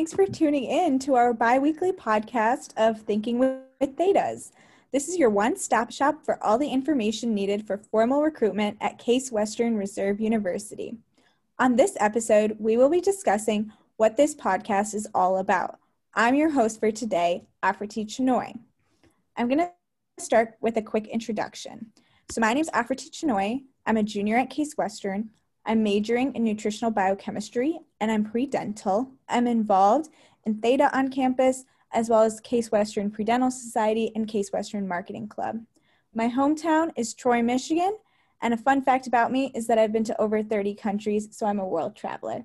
thanks for tuning in to our bi weekly podcast of Thinking with Thetas. This is your one stop shop for all the information needed for formal recruitment at Case Western Reserve University. On this episode, we will be discussing what this podcast is all about. I'm your host for today, Afriti Chinoy. I'm going to start with a quick introduction. So, my name is Afriti Chinoy. I'm a junior at Case Western. I'm majoring in nutritional biochemistry and I'm pre dental. I'm involved in Theta on campus as well as Case Western Pre-Dental Society and Case Western Marketing Club. My hometown is Troy, Michigan, and a fun fact about me is that I've been to over 30 countries, so I'm a world traveler.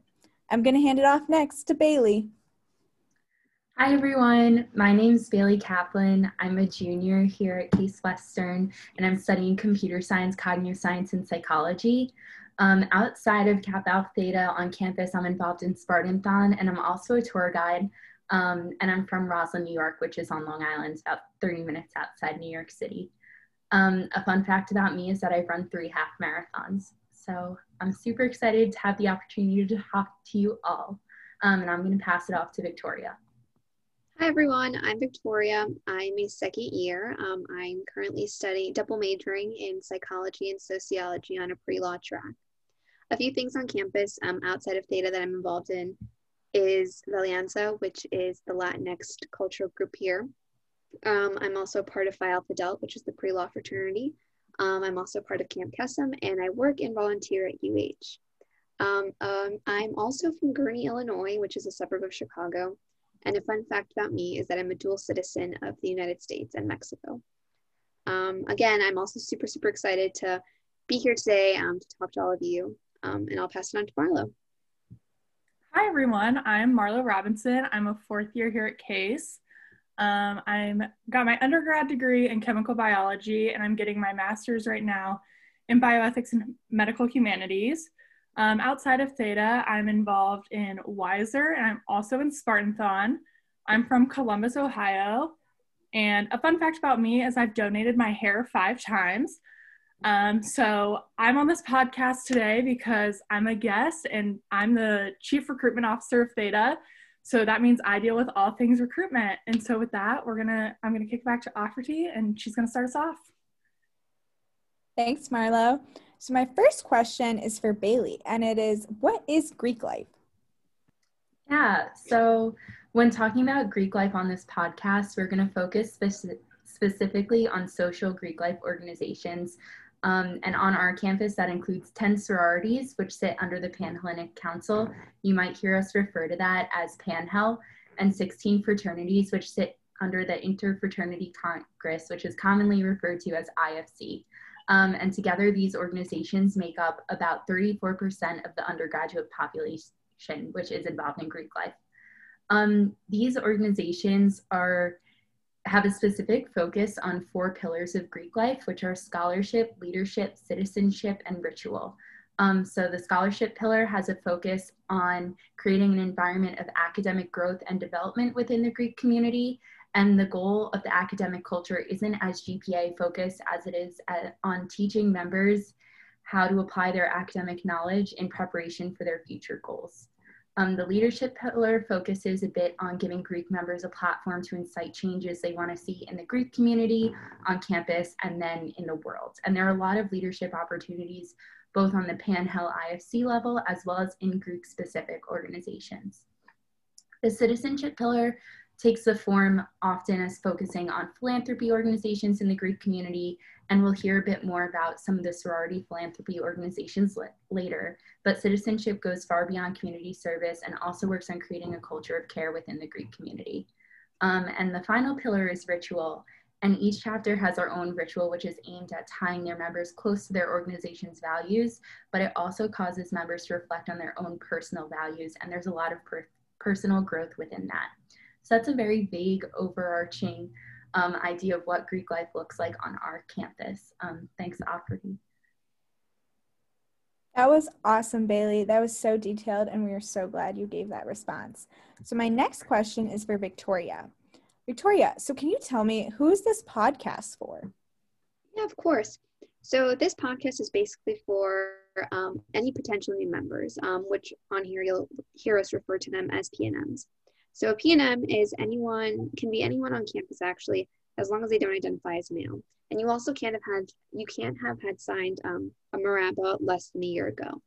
I'm going to hand it off next to Bailey. Hi everyone, my name is Bailey Kaplan. I'm a junior here at Case Western and I'm studying computer science, cognitive science, and psychology. Um, outside of Kappa Alpha Theta on campus, I'm involved in Spartathon and I'm also a tour guide. Um, and I'm from Roslyn, New York, which is on Long Island, about 30 minutes outside New York City. Um, a fun fact about me is that I've run three half marathons. So I'm super excited to have the opportunity to talk to you all. Um, and I'm going to pass it off to Victoria. Hi everyone, I'm Victoria. I'm a second year. Um, I'm currently studying double majoring in psychology and sociology on a pre-law track. A few things on campus um, outside of Theta that I'm involved in is Valianza, which is the Latinx cultural group here. Um, I'm also part of Phi Alpha Delta, which is the pre-law fraternity. Um, I'm also part of Camp Kesem, and I work and volunteer at UH. Um, I'm also from Gurnee, Illinois, which is a suburb of Chicago. And a fun fact about me is that I'm a dual citizen of the United States and Mexico. Um, again, I'm also super, super excited to be here today um, to talk to all of you. And I'll pass it on to Marlo. Hi everyone, I'm Marlo Robinson. I'm a fourth year here at Case. Um, I'm got my undergrad degree in chemical biology, and I'm getting my master's right now in bioethics and medical humanities. Um, outside of Theta, I'm involved in Wiser, and I'm also in Spartathon. I'm from Columbus, Ohio. And a fun fact about me is I've donated my hair five times. Um, so I'm on this podcast today because I'm a guest and I'm the chief recruitment officer of Theta. So that means I deal with all things recruitment. And so with that, we're gonna I'm gonna kick back to Afriti and she's gonna start us off. Thanks, Marlo. So my first question is for Bailey, and it is what is Greek life? Yeah, so when talking about Greek life on this podcast, we're going to focus speci- specifically on social Greek life organizations um, and on our campus, that includes 10 sororities, which sit under the Panhellenic Council. You might hear us refer to that as Panhell, and 16 fraternities, which sit under the Interfraternity Congress, which is commonly referred to as IFC. Um, and together, these organizations make up about 34% of the undergraduate population, which is involved in Greek life. Um, these organizations are have a specific focus on four pillars of Greek life, which are scholarship, leadership, citizenship, and ritual. Um, so the scholarship pillar has a focus on creating an environment of academic growth and development within the Greek community. And the goal of the academic culture isn't as GPA focused as it is at, uh, on teaching members how to apply their academic knowledge in preparation for their future goals. Um, the leadership pillar focuses a bit on giving Greek members a platform to incite changes they want to see in the Greek community, on campus, and then in the world. And there are a lot of leadership opportunities both on the Panhell IFC level as well as in Greek specific organizations. The citizenship pillar takes the form often as focusing on philanthropy organizations in the Greek community and we'll hear a bit more about some of the sorority philanthropy organizations later. But citizenship goes far beyond community service and also works on creating a culture of care within the Greek community. Um, and the final pillar is ritual. And each chapter has our own ritual, which is aimed at tying their members close to their organization's values, but it also causes members to reflect on their own personal values. And there's a lot of per personal growth within that. So that's a very vague, overarching um, idea of what Greek life looks like on our campus. Um, thanks, Afriti. That was awesome, Bailey. That was so detailed, and we are so glad you gave that response. So, my next question is for Victoria. Victoria, so can you tell me who is this podcast for? Yeah, of course. So, this podcast is basically for um, any potential new members, um, which on here you'll hear us refer to them as PNMs. So a PNM is anyone, can be anyone on campus actually, as long as they don't identify as male. And you also can't have had, you can't have had signed um, a MRABA less than a year ago.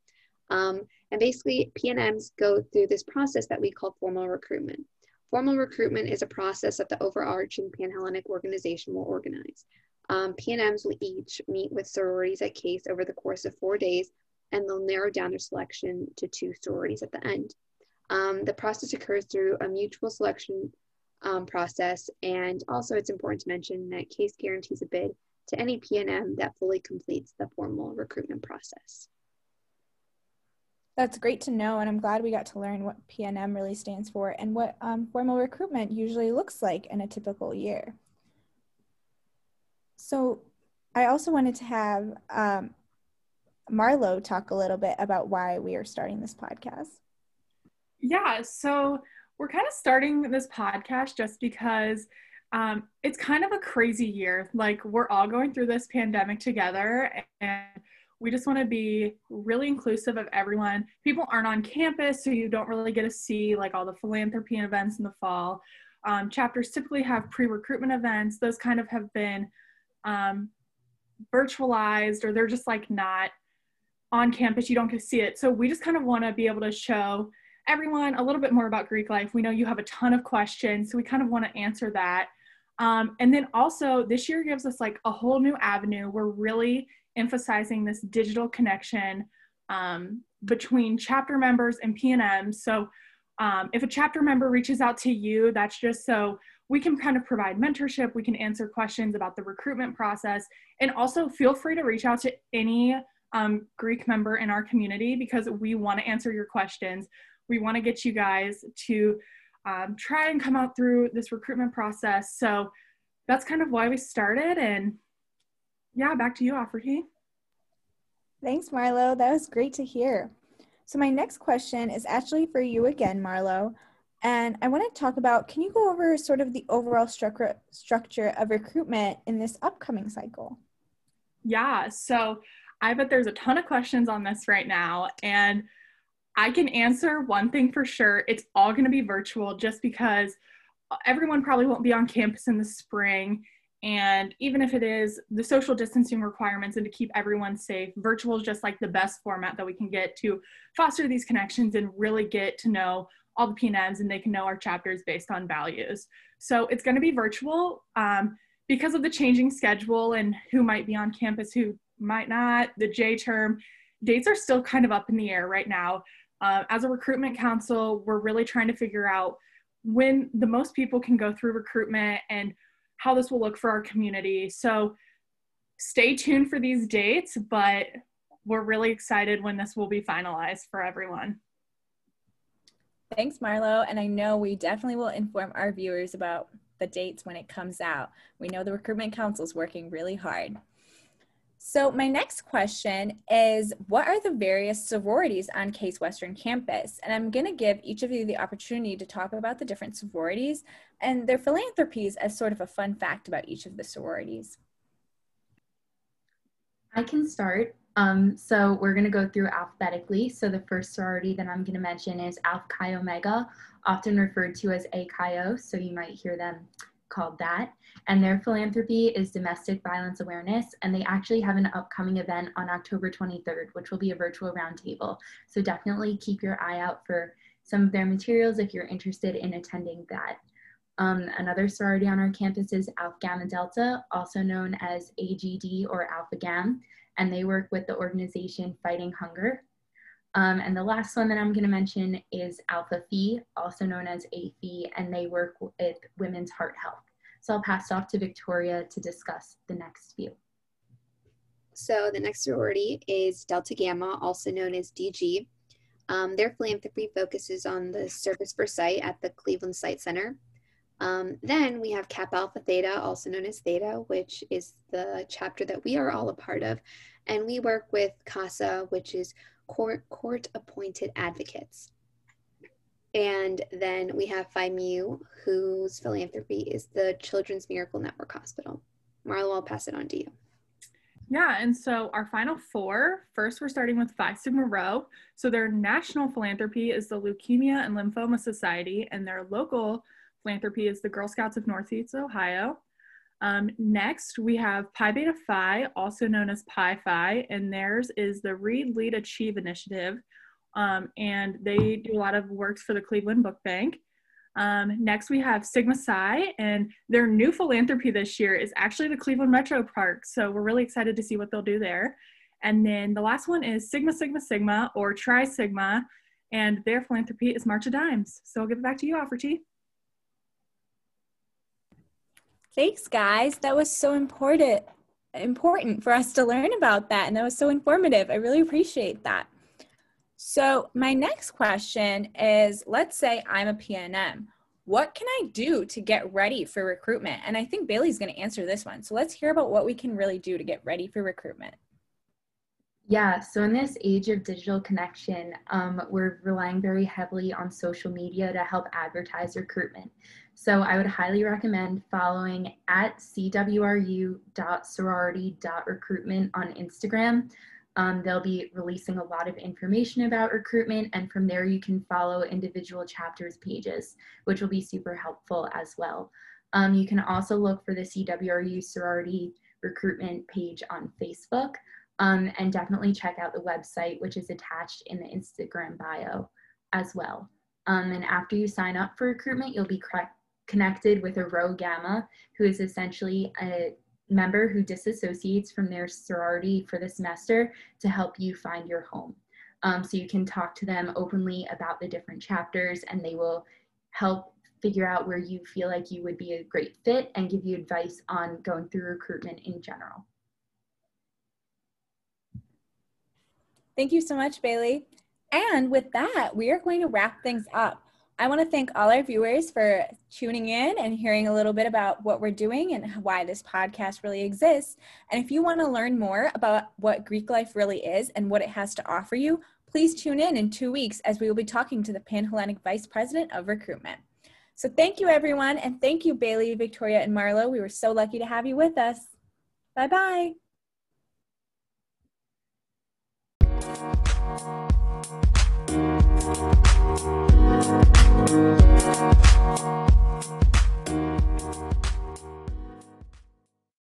Um, and basically, PNMs go through this process that we call formal recruitment. Formal recruitment is a process that the overarching Panhellenic organization will organize. Um, PNMs will each meet with sororities at CASE over the course of four days, and they'll narrow down their selection to two sororities at the end. Um, the process occurs through a mutual selection um, process, and also it's important to mention that CASE guarantees a bid to any PNM that fully completes the formal recruitment process. That's great to know, and I'm glad we got to learn what PNM really stands for and what um, formal recruitment usually looks like in a typical year. So, I also wanted to have um, Marlo talk a little bit about why we are starting this podcast. Yeah, so we're kind of starting this podcast just because um, it's kind of a crazy year. Like, we're all going through this pandemic together, and we just want to be really inclusive of everyone. People aren't on campus, so you don't really get to see like all the philanthropy and events in the fall. Um, chapters typically have pre-recruitment events. Those kind of have been um, virtualized, or they're just like not on campus. You don't get to see it. So we just kind of want to be able to show everyone a little bit more about Greek life. We know you have a ton of questions, so we kind of want to answer that. Um, and then also, this year gives us like a whole new avenue. We're really emphasizing this digital connection um, between chapter members and PNM. So um, if a chapter member reaches out to you, that's just so we can kind of provide mentorship, we can answer questions about the recruitment process, and also feel free to reach out to any um, Greek member in our community because we want to answer your questions. We want to get you guys to um, try and come out through this recruitment process. So that's kind of why we started. And yeah, back to you, Afriti. Thanks, Marlo. That was great to hear. So my next question is actually for you again, Marlo. And I want to talk about, can you go over sort of the overall structure, structure of recruitment in this upcoming cycle? Yeah, so I bet there's a ton of questions on this right now. And I can answer one thing for sure. It's all going to be virtual just because everyone probably won't be on campus in the spring. And even if it is the social distancing requirements and to keep everyone safe, virtual is just like the best format that we can get to foster these connections and really get to know all the PNMs and they can know our chapters based on values. So it's going to be virtual um, because of the changing schedule and who might be on campus, who might not. The J term dates are still kind of up in the air right now. Uh, as a recruitment council, we're really trying to figure out when the most people can go through recruitment and how this will look for our community. So stay tuned for these dates, but we're really excited when this will be finalized for everyone. Thanks, Marlo. And I know we definitely will inform our viewers about the dates when it comes out. We know the Recruitment Council is working really hard. So my next question is, what are the various sororities on Case Western campus? And I'm gonna give each of you the opportunity to talk about the different sororities and their philanthropies as sort of a fun fact about each of the sororities. I can start. Um, so we're gonna go through alphabetically. So the first sorority that I'm gonna mention is Alpha Chi Omega, often referred to as A Chi O, so you might hear them called that. And their philanthropy is domestic violence awareness. And they actually have an upcoming event on October 23rd, which will be a virtual roundtable. So definitely keep your eye out for some of their materials if you're interested in attending that. Um, another sorority on our campus is Alpha Gamma Delta, also known as AGD or Alpha Gam, and they work with the organization Fighting Hunger. Um, and the last one that I'm going to mention is Alpha Phi, also known as A Phi, and they work with women's heart health. So I'll pass off to Victoria to discuss the next few. So the next sorority is Delta Gamma, also known as DG. Um, their philanthropy focuses on the Service for Sight at the Cleveland Sight Center. Um, then we have Kappa Alpha Theta, also known as Theta, which is the chapter that we are all a part of. And we work with CASA, which is court, court appointed advocates. And then we have Phi Mu, whose philanthropy is the Children's Miracle Network Hospital. Marlo, I'll pass it on to you. Yeah, and so our final four first, we're starting with Phi Sigma Rho. So their national philanthropy is the Leukemia and Lymphoma Society, and their local philanthropy is the Girl Scouts of Northeast Ohio. Um, next, we have Pi Beta Phi, also known as Pi Phi, and theirs is the Read, Lead, Achieve initiative. Um, and they do a lot of works for the Cleveland Book Bank. Um, next, we have Sigma Psi, and their new philanthropy this year is actually the Cleveland Metro Park. So we're really excited to see what they'll do there. And then the last one is Sigma Sigma Sigma or Tri Sigma, and their philanthropy is March of Dimes. So I'll give it back to you, Afriti. Thanks, guys. That was so important important for us to learn about that, and that was so informative. I really appreciate that. So, my next question is let's say I'm a PNM. What can I do to get ready for recruitment? And I think Bailey's going to answer this one. So, let's hear about what we can really do to get ready for recruitment. Yeah, so in this age of digital connection, um, we're relying very heavily on social media to help advertise recruitment. So I would highly recommend following at cwru.sorority.recruitment on Instagram. Um, they'll be releasing a lot of information about recruitment, and from there you can follow individual chapters pages, which will be super helpful as well. Um, you can also look for the CWRU sorority recruitment page on Facebook, um, and definitely check out the website, which is attached in the Instagram bio as well. Um, and after you sign up for recruitment, you'll be connected with a Rho Gamma, who is essentially a member who disassociates from their sorority for the semester to help you find your home. Um, so you can talk to them openly about the different chapters and they will help figure out where you feel like you would be a great fit and give you advice on going through recruitment in general. Thank you so much, Bailey. And with that, we are going to wrap things up. I want to thank all our viewers for tuning in and hearing a little bit about what we're doing and why this podcast really exists. And if you want to learn more about what Greek life really is and what it has to offer you, please tune in in two weeks as we will be talking to the Panhellenic Vice President of Recruitment. So thank you, everyone. And thank you, Bailey, Victoria, and Marlo. We were so lucky to have you with us. Bye bye. Thank you.